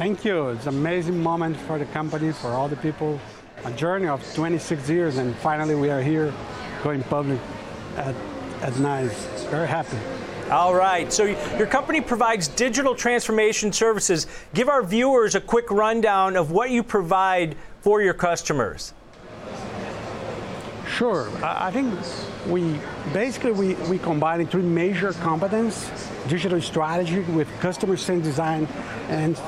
Thank you. It's an amazing moment for the company, for all the people. A journey of 26 years, and finally we are here going public at, at NYSE. Very happy. All right. So your company provides digital transformation services. Give our viewers a quick rundown of what you provide for your customers. Sure. I think we basically we, we combine three major competence, digital strategy with customer-centered design and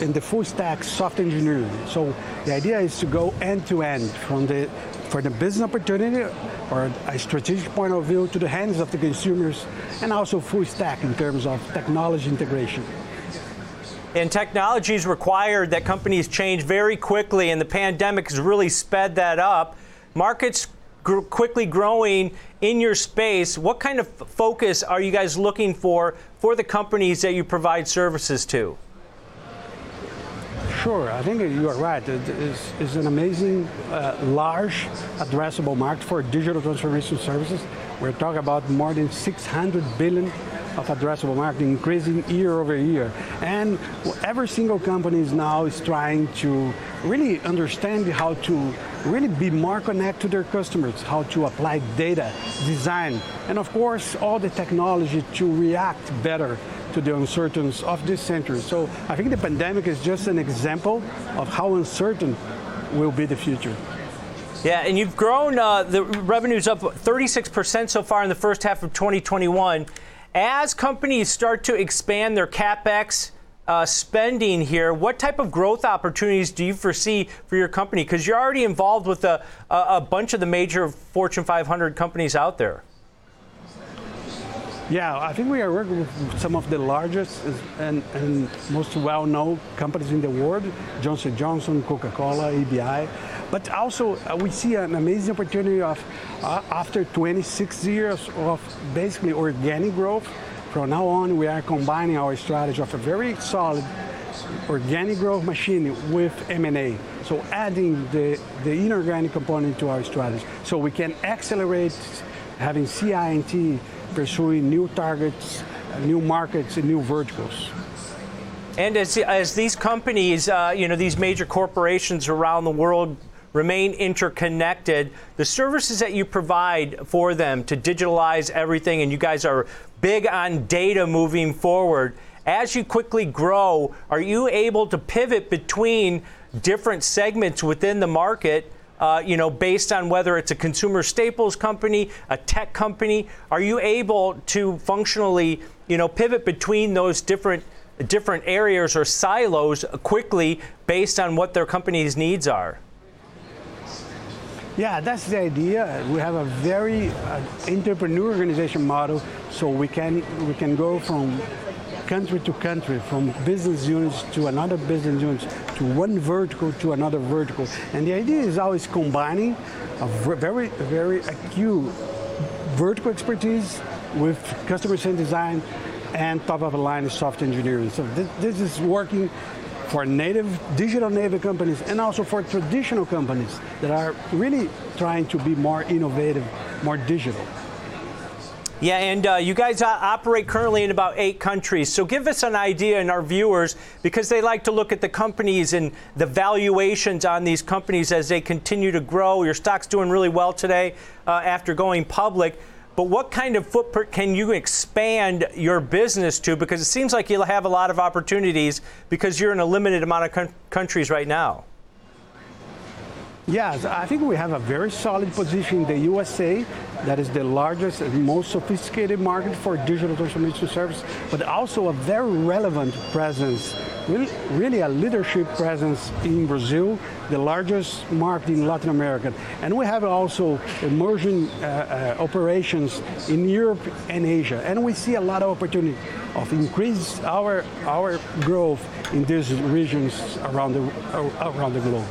in the full stack soft engineering. So the idea is to go end to end from the for the business opportunity or a strategic point of view to the hands of the consumers and also full stack in terms of technology integration. And technology is required that companies change very quickly, and the pandemic has really sped that up. Markets gr- quickly growing in your space. What kind of focus are you guys looking for for the companies that you provide services to? Sure, I think you are right. It is, an amazing, uh, large, addressable market for digital transformation services. We're talking about more than 600 billion of addressable market increasing year over year. And every single company is now is trying to really understand how to really be more connected to their customers, how to apply data, design, and of course all the technology to react better to the uncertainties of this century. So I think the pandemic is just an example of how uncertain will be the future. Yeah, and you've grown uh, the revenues up 36% so far in the first half of 2021. As companies start to expand their capex uh, spending here, what type of growth opportunities do you foresee for your company? Because you're already involved with a, a bunch of the major Fortune 500 companies out there. Yeah, I think we are working with some of the largest and, and most well-known companies in the world, Johnson Johnson, Coca-Cola, EBI. But also uh, we see an amazing opportunity of, uh, after 26 years of basically organic growth, from now on we are combining our strategy of a very solid organic growth machine with M&A. So adding the, the inorganic component to our strategy. So we can accelerate having CI&T pursuing new targets, new markets, and new verticals. And as, as these companies, uh, you know, these major corporations around the world remain interconnected, the services that you provide for them to digitalize everything, and you guys are big on data moving forward. As you quickly grow, are you able to pivot between different segments within the market uh, you know, based on whether it's a consumer staples company, a tech company? Are you able to functionally, you know, pivot between those different different areas or silos quickly based on what their company's needs are? Yeah, that's the idea. We have a very uh, entrepreneur organization model, so we can we can go from country to country, from business units to another business unit, to one vertical to another vertical. And the idea is always combining a very, very acute vertical expertise with customer-centered design and top-of-the-line software engineering. So this, this is working for native, digital native companies and also for traditional companies that are really trying to be more innovative, more digital. Yeah, and uh, you guys uh, operate currently in about eight countries. So give us an idea, and our viewers, because they like to look at the companies and the valuations on these companies as they continue to grow. Your stock's doing really well today uh, after going public. But what kind of footprint can you expand your business to? Because it seems like you'll have a lot of opportunities because you're in a limited amount of con- countries right now. Yes, I think we have a very solid position in the USA. That is the largest and most sophisticated market for digital transformation service, but also a very relevant presence, really, really a leadership presence in Brazil, the largest market in Latin America. And we have also emerging uh, uh, operations in Europe and Asia. And we see a lot of opportunity of increase our, our growth in these regions around the, around the globe.